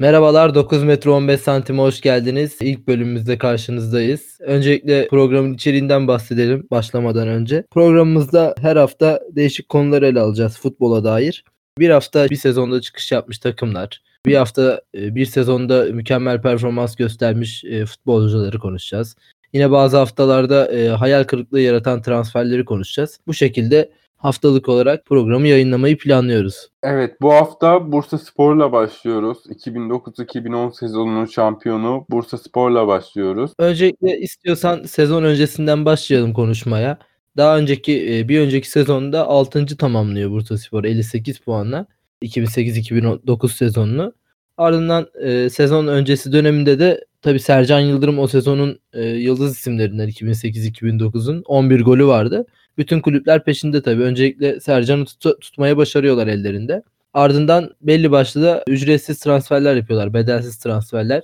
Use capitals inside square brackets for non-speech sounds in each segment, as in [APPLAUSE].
Merhabalar 9 metre 15 santime hoş geldiniz. İlk bölümümüzde karşınızdayız. Öncelikle programın içeriğinden bahsedelim başlamadan önce. Programımızda her hafta değişik konular ele alacağız futbola dair. Bir hafta bir sezonda çıkış yapmış takımlar. Bir hafta e, bir sezonda mükemmel performans göstermiş e, futbolcuları konuşacağız. Yine bazı haftalarda e, hayal kırıklığı yaratan transferleri konuşacağız. Bu şekilde haftalık olarak programı yayınlamayı planlıyoruz. Evet bu hafta Bursa Spor'la başlıyoruz. 2009-2010 sezonunun şampiyonu Bursa Spor'la başlıyoruz. Öncelikle istiyorsan sezon öncesinden başlayalım konuşmaya. Daha önceki bir önceki sezonda 6. tamamlıyor Bursaspor 58 puanla 2008-2009 sezonunu. Ardından e, sezon öncesi döneminde de tabi Sercan Yıldırım o sezonun e, yıldız isimlerinden 2008-2009'un 11 golü vardı. Bütün kulüpler peşinde tabii. Öncelikle Sercan'ı tut- tutmaya başarıyorlar ellerinde. Ardından belli başlı da ücretsiz transferler yapıyorlar. Bedelsiz transferler.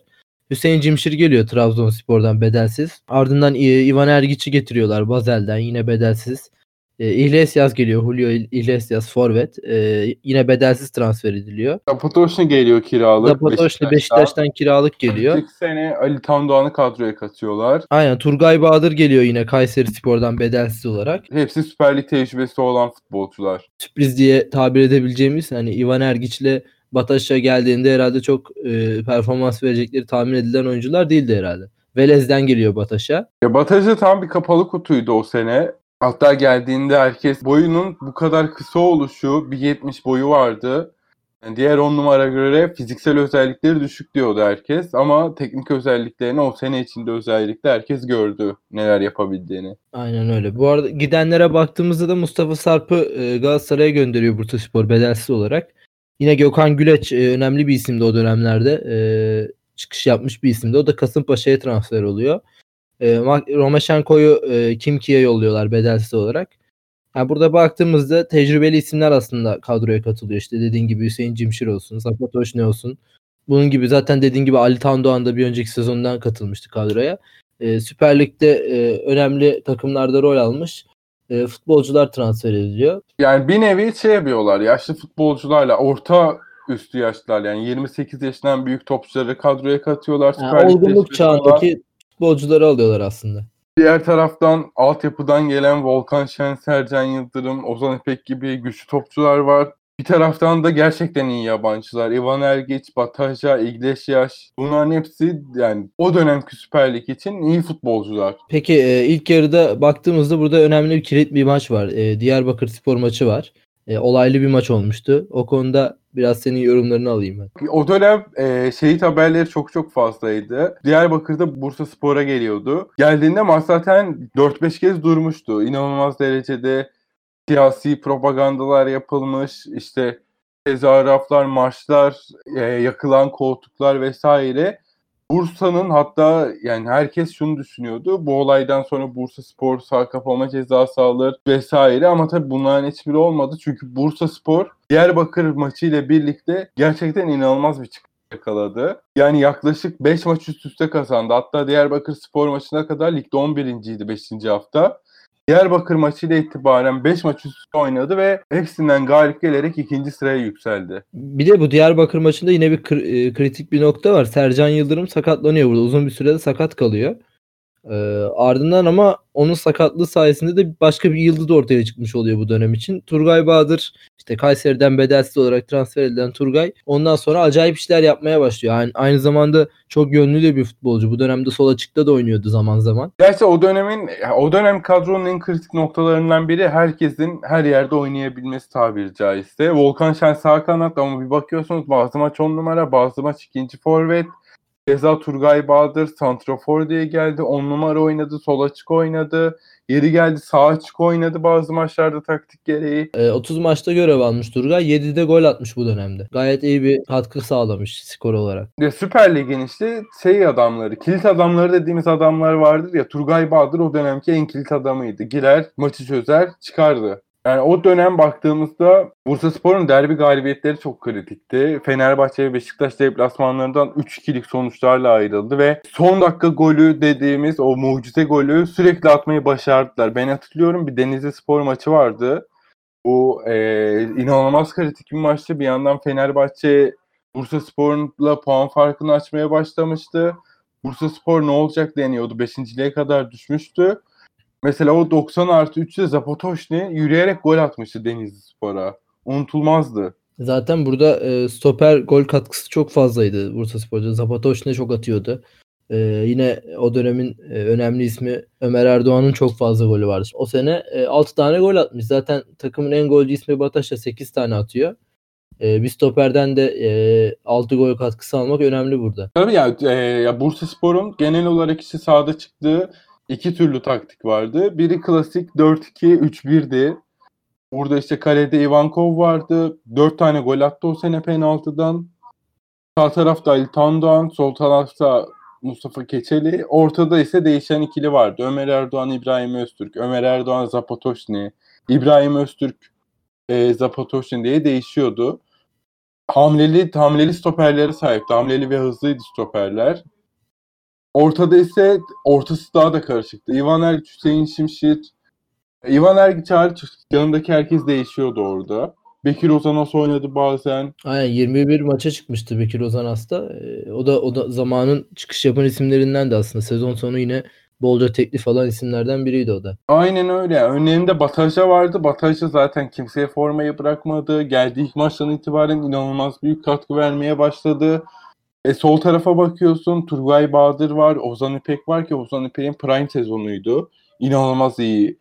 Hüseyin Cimşir geliyor Trabzonspor'dan bedelsiz. Ardından Ivan Ergiç'i getiriyorlar Bazel'den yine bedelsiz. E, Iglesias geliyor. Julio Iglesias forvet. E, yine bedelsiz transfer ediliyor. Zapatoşni geliyor kiralık. Zapatoşni Beşiktaş'tan. Beşiktaş'tan kiralık geliyor. İlk sene Ali Tandoğan'ı kadroya katıyorlar. Aynen. Turgay Bahadır geliyor yine Kayseri Spor'dan bedelsiz olarak. Hepsi Süper Lig tecrübesi olan futbolcular. Sürpriz diye tabir edebileceğimiz hani Ivan Ergiç'le Bataş'a geldiğinde herhalde çok e, performans verecekleri tahmin edilen oyuncular değildi herhalde. Velez'den geliyor Bataş'a. Ya Bataş'a tam bir kapalı kutuydu o sene. Hatta geldiğinde herkes boyunun bu kadar kısa oluşu, 1.70 boyu vardı. Yani diğer on numara göre fiziksel özellikleri düşük diyordu herkes. Ama teknik özelliklerini o sene içinde özellikle herkes gördü neler yapabildiğini. Aynen öyle. Bu arada gidenlere baktığımızda da Mustafa Sarp'ı e, Galatasaray'a gönderiyor Bursaspor bedelsiz olarak. Yine Gökhan Güleç e, önemli bir isimdi o dönemlerde. E, çıkış yapmış bir isimdi. O da Kasımpaşa'ya transfer oluyor. E, Romashchenko'yu e, Kimki'ye yolluyorlar bedelsiz olarak. Yani burada baktığımızda tecrübeli isimler aslında kadroya katılıyor. İşte dediğin gibi Hüseyin Cimşir olsun, Zapatoş ne olsun. Bunun gibi zaten dediğin gibi Ali Tandoğan da bir önceki sezondan katılmıştı kadroya. E, Süper Lig'de e, önemli takımlarda rol almış e, futbolcular transfer ediliyor. Yani bir nevi şey yapıyorlar. Yaşlı futbolcularla orta üstü yaşlılar yani 28 yaşından büyük topçuları kadroya katıyorlar. Süper yani olgunluk çağındaki futbolcuları alıyorlar aslında. Diğer taraftan altyapıdan gelen Volkan Şen, Sercan Yıldırım, Ozan İpek gibi güçlü topçular var. Bir taraftan da gerçekten iyi yabancılar. Ivan Ergiç, Bataja, Iglesias bunların hepsi yani o dönemki Süper Lig için iyi futbolcular. Peki e, ilk yarıda baktığımızda burada önemli bir kilit bir maç var. E, Diyarbakır Spor maçı var. E, olaylı bir maç olmuştu. O konuda biraz senin yorumlarını alayım ben. O dönem e, şehit haberleri çok çok fazlaydı. Diyarbakır'da Bursa Spor'a geliyordu. Geldiğinde maç zaten 4-5 kez durmuştu. İnanılmaz derecede siyasi propagandalar yapılmış. İşte tezahüratlar, marşlar, e, yakılan koltuklar vesaire. Bursa'nın hatta yani herkes şunu düşünüyordu. Bu olaydan sonra Bursa Spor sağ kapama cezası alır vesaire ama tabii bunların hiçbiri olmadı. Çünkü Bursa Spor Diyarbakır maçı ile birlikte gerçekten inanılmaz bir çıkış yakaladı. Yani yaklaşık 5 maç üst üste kazandı. Hatta Diyarbakır Spor maçına kadar ligde 11.ydi 5. hafta. Diyarbakır maçıyla itibaren 5 maç üst üste oynadı ve hepsinden galip gelerek ikinci sıraya yükseldi. Bir de bu Diyarbakır maçında yine bir kritik bir nokta var. Sercan Yıldırım sakatlanıyor burada. Uzun bir sürede sakat kalıyor. E, ardından ama onun sakatlığı sayesinde de başka bir yıldız ortaya çıkmış oluyor bu dönem için. Turgay Bahadır işte Kayseri'den bedelsiz olarak transfer edilen Turgay ondan sonra acayip işler yapmaya başlıyor. Yani aynı zamanda çok yönlü de bir futbolcu. Bu dönemde sol açıkta da oynuyordu zaman zaman. Gerçi o dönemin o dönem kadronun en kritik noktalarından biri herkesin her yerde oynayabilmesi tabiri caizse. Volkan Şen sağ kanat ama bir bakıyorsunuz bazı maç 10 numara, bazı maç ikinci forvet. Keza Turgay Bahadır Santrafor diye geldi. 10 numara oynadı. Sol açık oynadı. Yeri geldi sağ açık oynadı bazı maçlarda taktik gereği. E, 30 maçta görev almış Turgay. 7'de gol atmış bu dönemde. Gayet iyi bir katkı sağlamış skor olarak. Ya Süper Lig'in işte şey adamları, kilit adamları dediğimiz adamlar vardır ya. Turgay Bahadır o dönemki en kilit adamıydı. Girer, maçı çözer, çıkardı. Yani o dönem baktığımızda Bursa Spor'un derbi galibiyetleri çok kritikti. Fenerbahçe ve Beşiktaş deplasmanlarından 3-2'lik sonuçlarla ayrıldı ve son dakika golü dediğimiz o mucize golü sürekli atmayı başardılar. Ben hatırlıyorum bir Denizli Spor maçı vardı. Bu e, inanılmaz kritik bir maçtı. Bir yandan Fenerbahçe Bursa Spor'la puan farkını açmaya başlamıştı. Bursa Spor ne olacak deniyordu. Beşinciliğe kadar düşmüştü. Mesela o 90 artı 3'te Zapatoşni yürüyerek gol atmıştı Denizli Spor'a. Unutulmazdı. Zaten burada e, stoper gol katkısı çok fazlaydı Bursa Spor'da. Zapatoşni çok atıyordu. E, yine o dönemin e, önemli ismi Ömer Erdoğan'ın çok fazla golü vardı. O sene e, 6 tane gol atmış. Zaten takımın en golcü ismi Bataş'a 8 tane atıyor. E, bir stoperden de e, 6 gol katkısı almak önemli burada. Tabii ya, e, ya Bursa Spor'un genel olarak işte sahada çıktığı iki türlü taktik vardı. Biri klasik 4-2-3-1'di. Burada işte kalede Ivankov vardı. 4 tane gol attı o sene penaltıdan. Sağ tarafta Ali Tandoğan, sol tarafta Mustafa Keçeli. Ortada ise değişen ikili vardı. Ömer Erdoğan, İbrahim Öztürk. Ömer Erdoğan, Zapatoşni. İbrahim Öztürk, e, Zapatoşni diye değişiyordu. Hamleli, hamleli stoperlere sahipti. Hamleli ve hızlıydı stoperler. Ortada ise ortası daha da karışıktı. Ivan Ergiç, Hüseyin Şimşir. Ivan Ergiç hariç yanındaki herkes değişiyordu orada. Bekir Ozanas oynadı bazen. Aynen 21 maça çıkmıştı Bekir Ozanas da. Ee, o da o da zamanın çıkış yapan isimlerinden de aslında. Sezon sonu yine bolca teklif alan isimlerden biriydi o da. Aynen öyle. Önlerinde Bataja vardı. Bataja zaten kimseye formayı bırakmadı. Geldiği ilk maçtan itibaren inanılmaz büyük katkı vermeye başladı. E, sol tarafa bakıyorsun. Turgay Bahadır var. Ozan İpek var ki Ozan İpek'in prime sezonuydu. İnanılmaz iyi.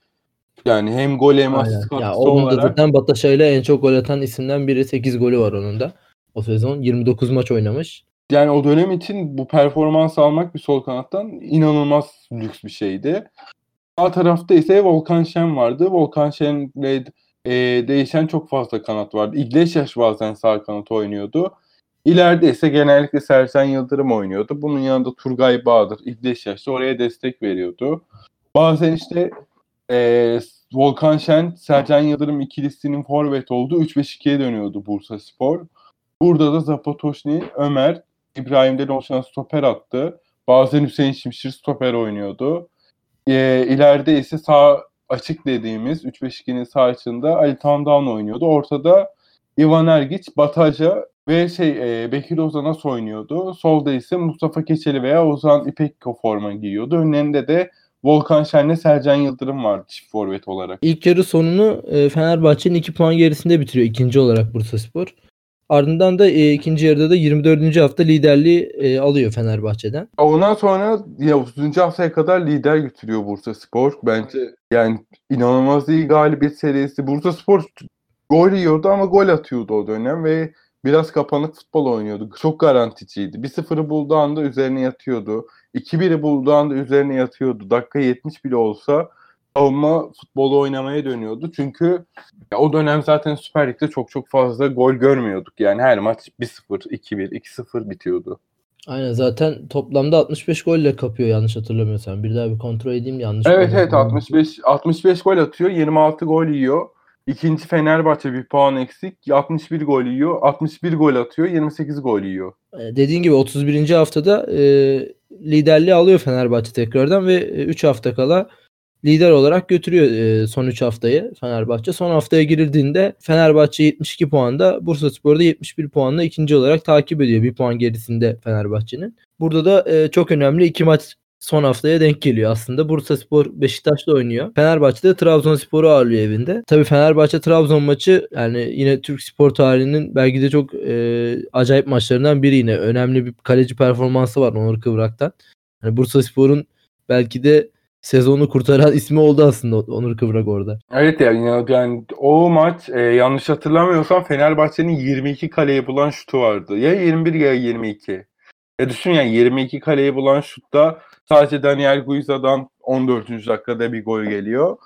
Yani hem gol hem asist katkısı onun da olarak. zaten Bataşa ile en çok gol atan isimden biri. 8 golü var onun da. O sezon 29 maç oynamış. Yani o dönem için bu performans almak bir sol kanattan inanılmaz lüks bir şeydi. Sağ tarafta ise Volkan Şen vardı. Volkan Şen'le e, değişen çok fazla kanat vardı. İgleşyaş bazen sağ kanat oynuyordu. İleride ise genellikle Sersen Yıldırım oynuyordu. Bunun yanında Turgay Bahadır, İgleşyaş da oraya destek veriyordu. Bazen işte e, Volkan Şen, Sercan Yıldırım ikilisinin forvet olduğu 3-5-2'ye dönüyordu Bursa Spor. Burada da Zapatoşni, Ömer, İbrahim'den oluşan stoper attı. Bazen Hüseyin Şimşir stoper oynuyordu. E, ileride ise sağ açık dediğimiz 3-5-2'nin sağ açığında Ali Tandoğan oynuyordu. Ortada Ivan Ergiç, Bataja ve şey e, Bekir Ozanas oynuyordu. Solda ise Mustafa Keçeli veya Ozan İpek forma giyiyordu. Önlerinde de Volkan Şen'le Sercan Yıldırım vardı çift forvet olarak. İlk yarı sonunu e, Fenerbahçe'nin 2 puan gerisinde bitiriyor ikinci olarak Bursaspor. Ardından da e, ikinci yarıda da 24. hafta liderliği e, alıyor Fenerbahçe'den. Ondan sonra ya 30. haftaya kadar lider götürüyor Bursa Spor. Bence yani inanılmaz iyi galibiyet serisi. Bursa Spor gol yiyordu ama gol atıyordu o dönem ve biraz kapanık futbol oynuyordu. Çok garanticiydi. 1-0'ı bulduğu anda üzerine yatıyordu. 2-1'i bulduğu anda üzerine yatıyordu. Dakika 70 bile olsa savunma futbolu oynamaya dönüyordu. Çünkü ya o dönem zaten Süper Lig'de çok çok fazla gol görmüyorduk. Yani her maç 1-0, 2-1, 2-0 bitiyordu. Aynen zaten toplamda 65 golle kapıyor yanlış hatırlamıyorsam. Bir daha bir kontrol edeyim yanlış. Evet evet atmam. 65 65 gol atıyor, 26 gol yiyor. İkinci Fenerbahçe bir puan eksik. 61 gol yiyor. 61 gol atıyor. 28 gol yiyor. E, Dediğin gibi 31. haftada e, liderliği alıyor Fenerbahçe tekrardan ve 3 hafta kala lider olarak götürüyor e, son 3 haftayı Fenerbahçe. Son haftaya girildiğinde Fenerbahçe 72 puanda, Bursaspor'da 71 puanla ikinci olarak takip ediyor. Bir puan gerisinde Fenerbahçe'nin. Burada da e, çok önemli iki maç son haftaya denk geliyor aslında. Bursaspor Beşiktaş'ta oynuyor. Fenerbahçe de Trabzonspor'u ağırlıyor evinde. Tabii Fenerbahçe Trabzon maçı yani yine Türk spor tarihinin belki de çok e, acayip maçlarından biri yine. Önemli bir kaleci performansı var Onur Kıvrak'tan. Yani Bursaspor'un belki de sezonu kurtaran [LAUGHS] ismi oldu aslında Onur Kıvrak orada. Evet yani, yani o maç e, yanlış hatırlamıyorsam Fenerbahçe'nin 22 kaleyi bulan şutu vardı. Ya 21 ya 22. E düşün yani 22 kaleyi bulan şutta sadece Daniel Guiza'dan 14. dakikada bir gol geliyor.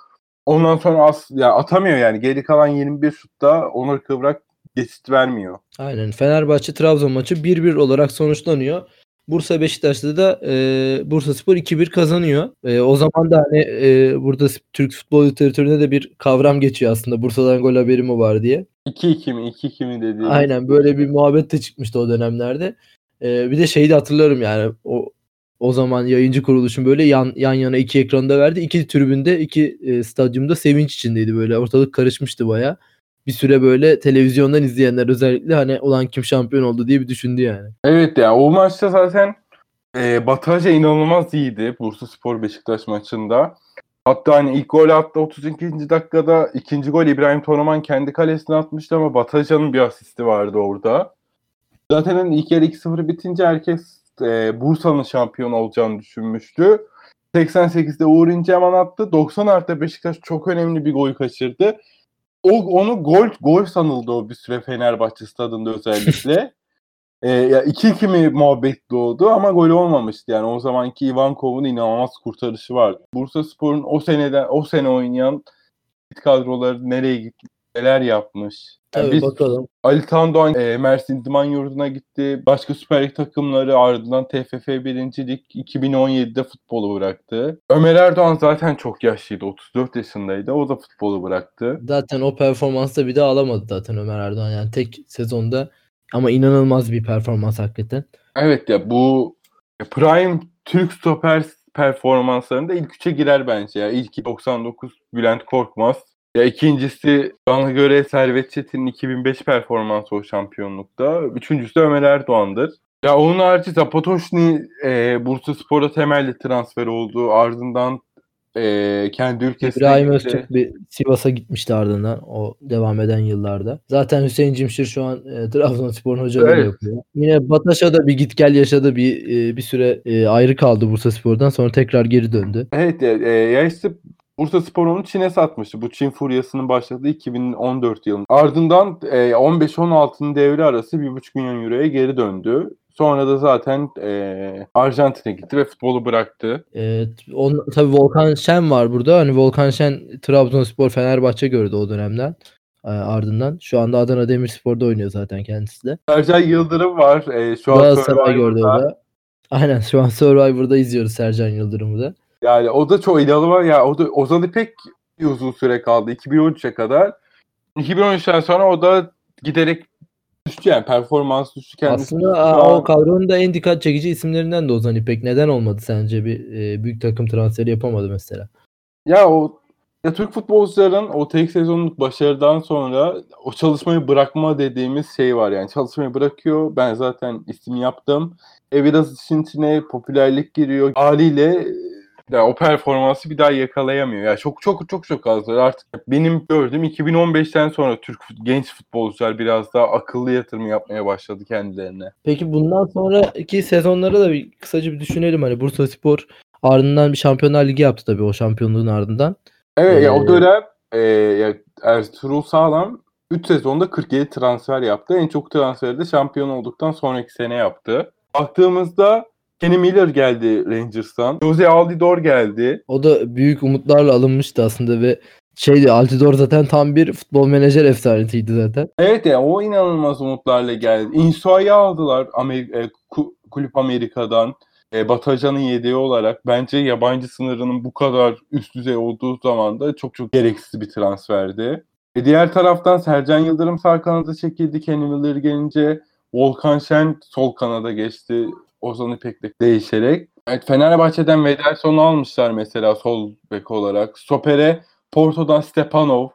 Ondan sonra as, ya atamıyor yani. Geri kalan 21 şutta Onur Kıvrak geçit vermiyor. Aynen Fenerbahçe Trabzon maçı 1-1 olarak sonuçlanıyor. Bursa Beşiktaş'ta da e, Bursa Spor 2-1 kazanıyor. E, o zaman da hani e, burada Türk futbol literatüründe de bir kavram geçiyor aslında. Bursa'dan gol haberi mi var diye. 2-2 mi 2-2 mi dediğimiz. Aynen böyle bir muhabbet de çıkmıştı o dönemlerde. E, bir de şeyi de hatırlıyorum yani o o zaman yayıncı kuruluşun böyle yan, yan yana iki ekranda verdi. İki tribünde, iki e, stadyumda sevinç içindeydi böyle. Ortalık karışmıştı baya. bir süre böyle televizyondan izleyenler özellikle hani olan kim şampiyon oldu diye bir düşündü yani. Evet ya o maçta zaten e, Bataja inanılmaz iyiydi Bursa Spor Beşiktaş maçında. Hatta hani ilk gol attı 32. dakikada ikinci gol İbrahim Toraman kendi kalesine atmıştı ama Bataja'nın bir asisti vardı orada. Zaten hani ilk yarı 2-0 bitince herkes e, Bursa'nın şampiyon olacağını düşünmüştü. 88'de Uğur İnceman attı. 90 artı Beşiktaş çok önemli bir gol kaçırdı. O onu gol gol sanıldı o bir süre Fenerbahçe stadında özellikle. [LAUGHS] e, ya 2-2 mi muhabbet doğdu ama gol olmamıştı. Yani o zamanki Ivankov'un inanılmaz kurtarışı vardı. Bursa Spor'un o seneden o sene oynayan kadroları nereye gitmiş, neler yapmış. Yani biz bakalım. Ali Tandoğan e, Mersin Diman Yurdu'na gitti. Başka Süper Lig takımları ardından TFF 1. Lig 2017'de futbolu bıraktı. Ömer Erdoğan zaten çok yaşlıydı. 34 yaşındaydı. O da futbolu bıraktı. Zaten o performansta bir daha alamadı zaten Ömer Erdoğan. Yani tek sezonda ama inanılmaz bir performans hakikaten. Evet ya bu Prime Türk stoper performanslarında ilk üçe girer bence ya. İlki 99 Bülent Korkmaz. Ya ikincisi bana göre Servet Çetin'in 2005 performansı o şampiyonlukta. Üçüncüsü de Ömer Erdoğan'dır. Ya onun harici Zapatoşni e, Bursa Spor'a temelli transfer oldu. Ardından e, kendi ülkesine İbrahim gitti. Öztürk bir Sivas'a gitmişti ardından o devam eden yıllarda. Zaten Hüseyin Cimşir şu an e, Trabzonspor'un hocalığı Evet. yapıyor. Yine Bataş'a da bir git gel yaşadı bir e, bir süre e, ayrı kaldı Bursa Spor'dan sonra tekrar geri döndü. Evet ya, e, ya işte Bursa Spor onu Çin'e satmıştı. Bu Çin furyasının başladığı 2014 yılında. Ardından e, 15-16'nın devre arası 1,5 milyon euroya geri döndü. Sonra da zaten e, Arjantin'e gitti ve futbolu bıraktı. Evet, on, tabii Volkan Şen var burada. Hani Volkan Şen Trabzonspor Fenerbahçe gördü o dönemden. e, ardından. Şu anda Adana Demirspor'da oynuyor zaten kendisi de. Sercan Yıldırım var. E, şu an Galatasaray gördü o da. Aynen şu an Survivor'da izliyoruz Sercan Yıldırım'ı da. Yani o da çok inanılmaz. Ya o da Ozan İpek uzun süre kaldı. 2013'e kadar. 2013'ten sonra o da giderek düştü yani performans düştü kendisi. Aslında an- o kadronun da en dikkat çekici isimlerinden de Ozan İpek. Neden olmadı sence bir e, büyük takım transferi yapamadı mesela? Ya o ya Türk futbolcuların o tek sezonluk başarıdan sonra o çalışmayı bırakma dediğimiz şey var yani çalışmayı bırakıyor. Ben zaten isim yaptım. E biraz işin içine popülerlik giriyor. Haliyle ya o performansı bir daha yakalayamıyor. Ya çok çok çok çok az. Artık benim gördüğüm 2015'ten sonra Türk genç futbolcular biraz daha akıllı yatırım yapmaya başladı kendilerine. Peki bundan sonraki sezonları da bir kısaca bir düşünelim. Hani Bursaspor ardından bir Şampiyonlar Ligi yaptı tabii o şampiyonluğun ardından. Evet ya o Ee, dönem e, ya Ertuğrul Sağlam 3 sezonda 47 transfer yaptı. En çok transferi de şampiyon olduktan sonraki sene yaptı. Baktığımızda Kenny Miller geldi Rangers'tan. Jose Altidore geldi. O da büyük umutlarla alınmıştı aslında ve şeydi Altidor zaten tam bir futbol menajer efsanesiydi zaten. Evet ya o inanılmaz umutlarla geldi. Insua'yı aldılar Amer- e, Ku- Kulüp Amerika'dan. E, Batajan'ın yedeği olarak bence yabancı sınırının bu kadar üst düzey olduğu zaman da çok çok gereksiz bir transferdi. E, diğer taraftan Sercan Yıldırım sağ kanada çekildi. Kenny Miller gelince Volkan Şen sol kanada geçti. Ozan İpek'le değişerek. Evet, Fenerbahçe'den Vederson'u almışlar mesela sol bek olarak. Stoper'e Porto'dan Stepanov.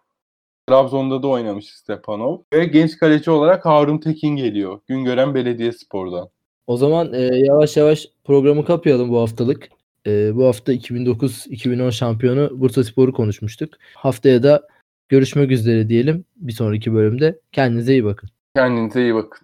Trabzon'da da oynamış Stepanov. Ve genç kaleci olarak Harun Tekin geliyor. Güngören Belediyespor'dan. O zaman e, yavaş yavaş programı kapayalım bu haftalık. E, bu hafta 2009-2010 şampiyonu Bursaspor'u konuşmuştuk. Haftaya da görüşmek üzere diyelim bir sonraki bölümde. Kendinize iyi bakın. Kendinize iyi bakın.